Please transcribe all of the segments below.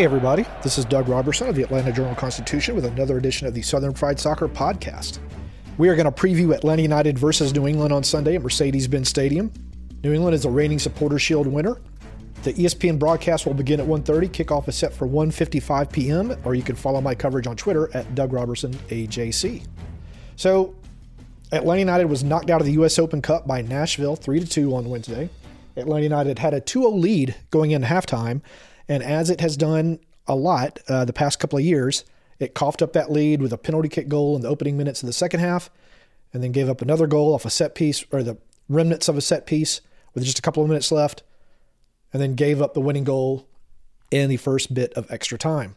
Hey, everybody. This is Doug Roberson of the Atlanta Journal Constitution with another edition of the Southern Fried Soccer Podcast. We are going to preview Atlanta United versus New England on Sunday at Mercedes Benz Stadium. New England is a reigning Supporter Shield winner. The ESPN broadcast will begin at 1.30. Kickoff is set for 1.55 p.m., or you can follow my coverage on Twitter at Doug Roberson AJC. So, Atlanta United was knocked out of the U.S. Open Cup by Nashville 3 2 on Wednesday. Atlanta United had a 2 0 lead going in halftime, and as it has done a lot uh, the past couple of years, it coughed up that lead with a penalty kick goal in the opening minutes of the second half, and then gave up another goal off a set piece or the remnants of a set piece with just a couple of minutes left, and then gave up the winning goal in the first bit of extra time.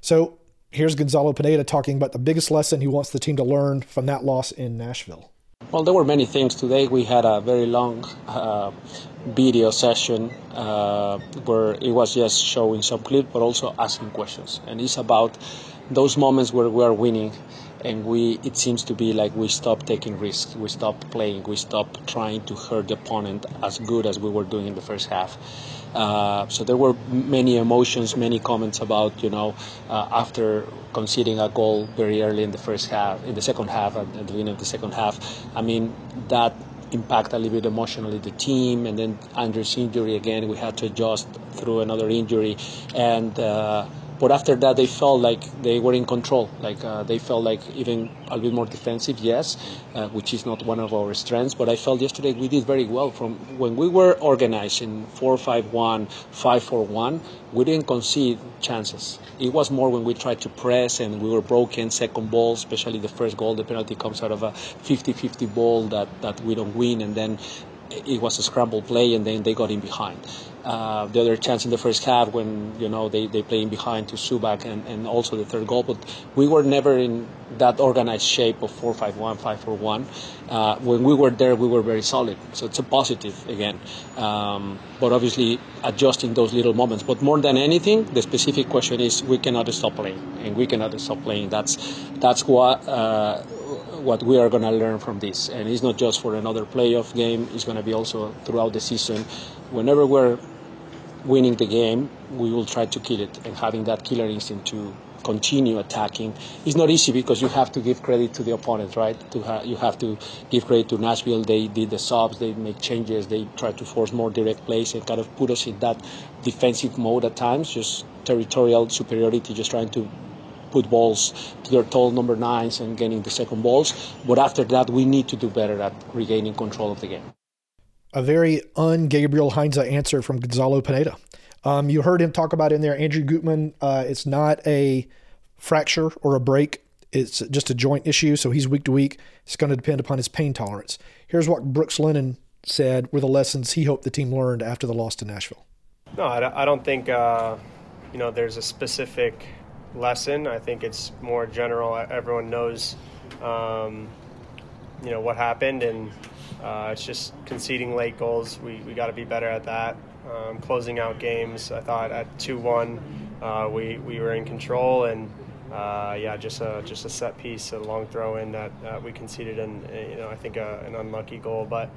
So here's Gonzalo Pineda talking about the biggest lesson he wants the team to learn from that loss in Nashville. Well, there were many things today. We had a very long uh, video session uh, where it was just showing some clips, but also asking questions. And it's about those moments where we are winning, and we it seems to be like we stop taking risks, we stop playing, we stop trying to hurt the opponent as good as we were doing in the first half. Uh, so there were many emotions, many comments about you know uh, after conceding a goal very early in the first half, in the second half, at, the beginning of the second half. I mean that impact a little bit emotionally the team, and then Andrew's injury again, we had to adjust through another injury, and. Uh, but after that, they felt like they were in control. Like uh, they felt like even a bit more defensive, yes, uh, which is not one of our strengths. But I felt yesterday we did very well. From when we were organized in 4-5-1, 5-4-1, we didn't concede chances. It was more when we tried to press and we were broken. Second ball, especially the first goal, the penalty comes out of a 50-50 ball that, that we don't win, and then it was a scramble play, and then they got in behind. Uh, the other chance in the first half when you know they, they play in behind to Sapong and, and also the third goal. But we were never in that organized shape of 4-5-1, 5-4-1. Uh, when we were there, we were very solid. So it's a positive again. Um, but obviously adjusting those little moments. But more than anything, the specific question is we cannot stop playing, and we cannot stop playing. That's that's what. Uh, what we are going to learn from this, and it's not just for another playoff game. It's going to be also throughout the season. Whenever we're winning the game, we will try to kill it. And having that killer instinct to continue attacking is not easy because you have to give credit to the opponent, right? To ha- you have to give credit to Nashville. They did the subs, they make changes, they try to force more direct plays and kind of put us in that defensive mode at times, just territorial superiority, just trying to put balls to their tall number nines and getting the second balls. But after that, we need to do better at regaining control of the game a very un Gabriel Heinze answer from Gonzalo Pineda. Um, you heard him talk about in there, Andrew Gutman. Uh, it's not a fracture or a break. It's just a joint issue, so he's week to week. It's going to depend upon his pain tolerance. Here's what Brooks Lennon said were the lessons he hoped the team learned after the loss to Nashville. No, I don't think uh, you know there's a specific lesson. I think it's more general. Everyone knows um, you know what happened, and uh, it's just conceding late goals. We, we got to be better at that. Um, closing out games, I thought at 2 1, uh, we, we were in control. And uh, yeah, just a, just a set piece, a long throw in that we conceded, and you know I think a, an unlucky goal. But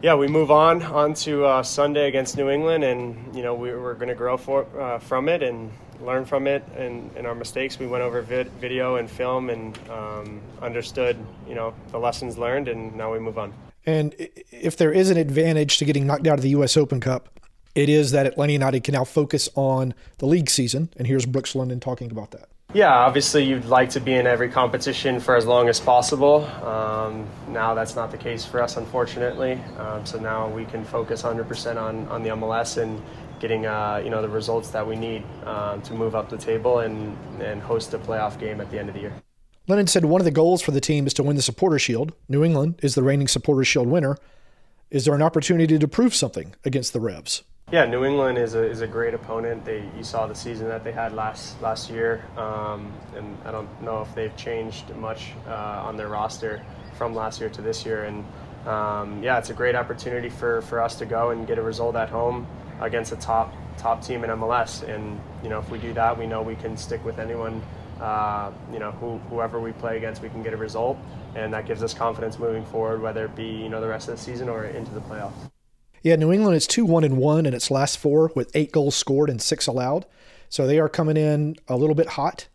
yeah, we move on on to uh, Sunday against New England, and you know we, are going to grow for, uh, from it, and learn from it and, and our mistakes. We went over vid- video and film and um, understood, you know, the lessons learned, and now we move on. And if there is an advantage to getting knocked out of the U.S. Open Cup, it is that Atlanta United can now focus on the league season. And here's Brooks Lennon talking about that. Yeah, obviously you'd like to be in every competition for as long as possible. Um, now that's not the case for us, unfortunately. Um, so now we can focus 100% on, on the MLS and getting uh, you know the results that we need um, to move up the table and, and host a playoff game at the end of the year. Lennon said one of the goals for the team is to win the Supporter Shield. New England is the reigning Supporter Shield winner. Is there an opportunity to prove something against the Revs? Yeah, New England is a, is a great opponent. They you saw the season that they had last last year, um, and I don't know if they've changed much uh, on their roster from last year to this year. And um, yeah, it's a great opportunity for, for us to go and get a result at home against a top top team in MLS. And you know, if we do that, we know we can stick with anyone. Uh, you know, who, whoever we play against, we can get a result, and that gives us confidence moving forward, whether it be you know the rest of the season or into the playoffs. Yeah, New England is 2 1 and 1 in its last four with eight goals scored and six allowed. So they are coming in a little bit hot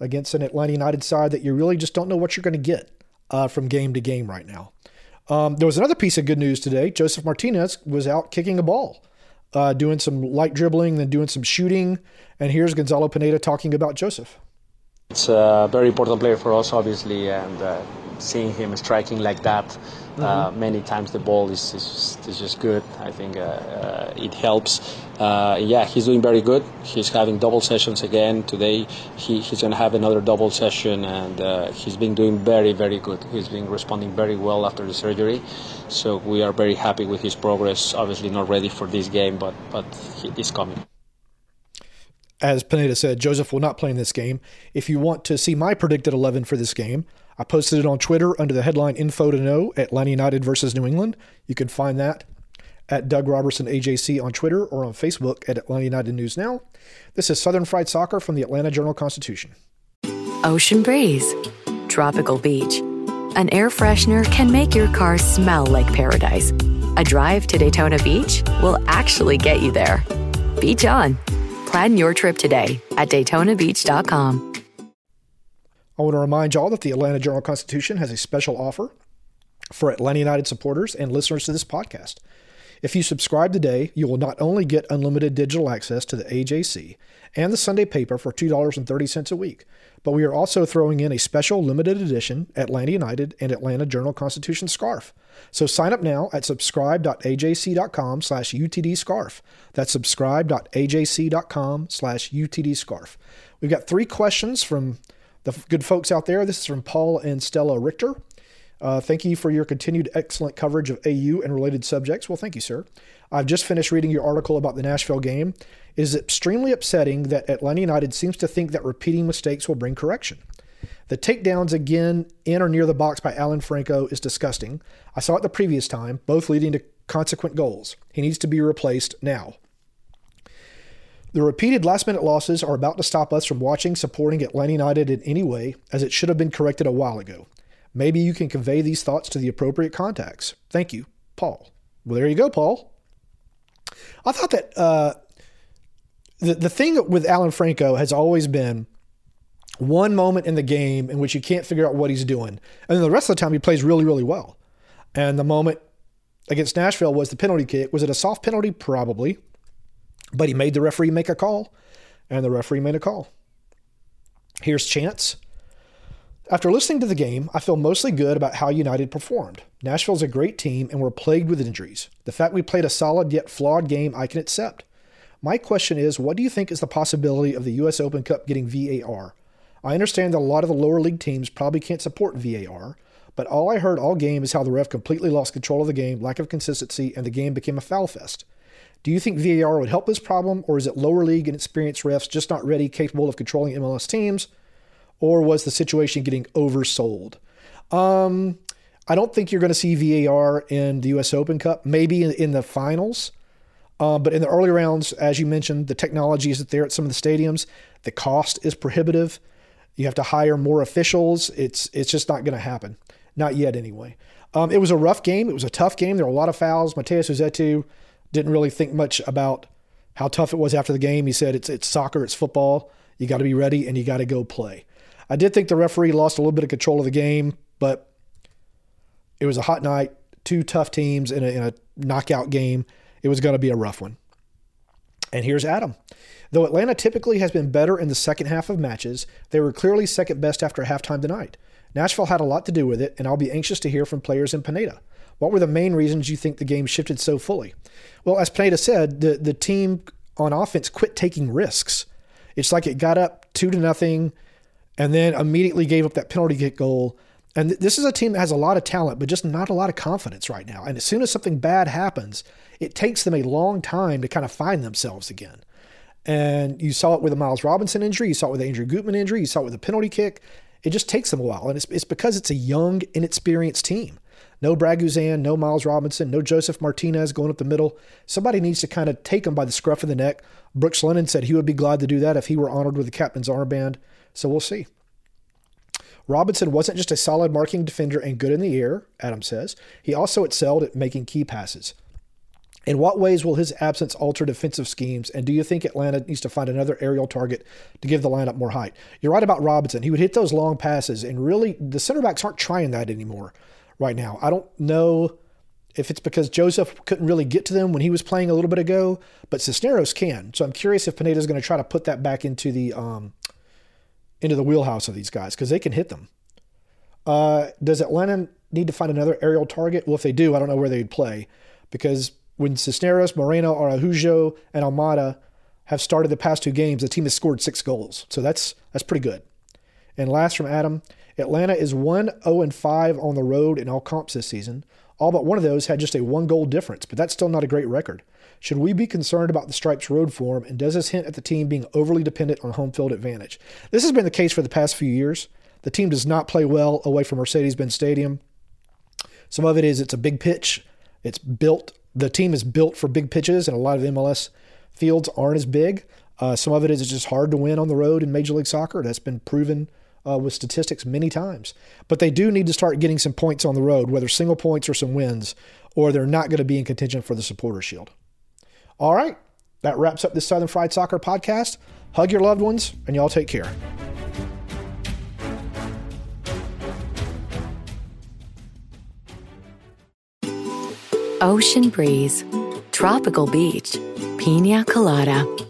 against an Atlanta United side that you really just don't know what you're going to get uh, from game to game right now. Um, there was another piece of good news today. Josef Martinez was out kicking a ball, uh, doing some light dribbling, then doing some shooting. And here's Gonzalo Pineda talking about Josef. It's a very important player for us, obviously, and uh, seeing him striking like that mm-hmm. uh, many times the ball is, is, is just good. I think uh, uh it helps. Uh, yeah, he's doing very good. He's having double sessions again today. He, he's going to have another double session, and uh, he's been doing very, very good. He's been responding very well after the surgery, so we are very happy with his progress. Obviously, not ready for this game, but but he's coming as Pineda said, Josef will not play in this game. If you want to see my predicted 11 for this game, I posted it on Twitter under the headline Info to Know Atlanta United versus New England. You can find that at Doug Roberson AJC on Twitter or on Facebook at Atlanta United News Now. This is Southern Fried Soccer from the Atlanta Journal Constitution. Ocean breeze, tropical beach. An air freshener can make your car smell like paradise. A drive to Daytona Beach will actually get you there. Beach on. Plan your trip today at DaytonaBeach.com. I want to remind y'all that the Atlanta Journal Constitution has a special offer for Atlanta United supporters and listeners to this podcast. If you subscribe today, you will not only get unlimited digital access to the AJC and the Sunday paper for $2.30 a week, but we are also throwing in a special limited edition Atlanta United and Atlanta Journal Constitution scarf. So sign up now at subscribe.ajc.com slash utdscarf. That's subscribe.ajc.com slash utdscarf. We've got three questions from the good folks out there. This is from Paul and Stella Richter. Uh, thank you for your continued excellent coverage of AU and related subjects. Well, thank you, sir. I've just finished reading your article about the Nashville game. It is extremely upsetting that Atlanta United seems to think that repeating mistakes will bring correction. The takedowns again in or near the box by Alan Franco is disgusting. I saw it the previous time, both leading to consequent goals. He needs to be replaced now. The repeated last minute losses are about to stop us from watching supporting Atlanta United in any way, as it should have been corrected a while ago. Maybe you can convey these thoughts to the appropriate contacts. Thank you, Paul. Well, there you go, Paul. I thought that uh, the, the thing with Alan Franco has always been one moment in the game in which you can't figure out what he's doing. And then the rest of the time, he plays really, really well. And the moment against Nashville was the penalty kick. Was it a soft penalty? Probably. But he made the referee make a call, and the referee made a call. Here's Chance. After listening to the game, I feel mostly good about how United performed. Nashville's a great team, and we're plagued with injuries. The fact we played a solid yet flawed game, I can accept. My question is what do you think is the possibility of the U.S. Open Cup getting VAR? I understand that a lot of the lower league teams probably can't support VAR, but all I heard all game is how the ref completely lost control of the game, lack of consistency, and the game became a foul fest. Do you think VAR would help this problem, or is it lower league and experienced refs just not ready, capable of controlling MLS teams, or was the situation getting oversold? Um, I don't think you're going to see VAR in the U.S. Open Cup. Maybe in, in the finals, uh, but in the early rounds, as you mentioned, the technology isn't there at some of the stadiums. The cost is prohibitive. You have to hire more officials. It's it's just not going to happen. Not yet, anyway. Um, it was a rough game. It was a tough game. There were a lot of fouls. Matheus Rossetto didn't really think much about how tough it was after the game. He said it's it's soccer, it's football. You got to be ready and you got to go play. I did think the referee lost a little bit of control of the game, but it was a hot night, two tough teams in a, in a knockout game. It was going to be a rough one. And here's Adam. Though Atlanta typically has been better in the second half of matches, they were clearly second best after halftime tonight. Nashville had a lot to do with it, and I'll be anxious to hear from players in Pineda. What were the main reasons you think the game shifted so fully? Well, as Pineda said, the, the team on offense quit taking risks. It's like it got up two to nothing and then immediately gave up that penalty kick goal. And th- this is a team that has a lot of talent, but just not a lot of confidence right now. And as soon as something bad happens, it takes them a long time to kind of find themselves again. And you saw it with the Miles Robinson injury, you saw it with the Andrew Gutman injury, you saw it with the penalty kick. It just takes them a while. And it's, it's because it's a young, inexperienced team. No Brad Guzan, no Miles Robinson, no Josef Martinez going up the middle. Somebody needs to kind of take him by the scruff of the neck. Brooks Lennon said he would be glad to do that if he were honored with the captain's armband. So we'll see. Robinson wasn't just a solid marking defender and good in the air, Adam says. He also excelled at making key passes. In what ways will his absence alter defensive schemes? And do you think Atlanta needs to find another aerial target to give the lineup more height? You're right about Robinson. He would hit those long passes, and really, the center backs aren't trying that anymore right now. I don't know if it's because Josef couldn't really get to them when he was playing a little bit ago, but Cisneros can. So I'm curious if Pineda is going to try to put that back into the um, into the wheelhouse of these guys because they can hit them. Uh, does Atlanta need to find another aerial target? Well, if they do, I don't know where they'd play because when Cisneros, Moreno, Araujo, and Almada have started the past two games, the team has scored six goals. So that's that's pretty good. And last from Adam, Atlanta is 1 0 5 on the road in all comps this season. All but one of those had just a one goal difference, but that's still not a great record. Should we be concerned about the Stripes' road form, and does this hint at the team being overly dependent on home field advantage? This has been the case for the past few years. The team does not play well away from Mercedes Benz Stadium. Some of it is it's a big pitch. It's built, the team is built for big pitches, and a lot of MLS fields aren't as big. Uh, some of it is it's just hard to win on the road in Major League Soccer. That's been proven uh, with statistics many times. But they do need to start getting some points on the road, whether single points or some wins, or they're not going to be in contention for the Supporter Shield. All right, that wraps up this Southern Fried Soccer podcast. Hug your loved ones, and y'all take care. Ocean breeze, tropical beach, pina colada.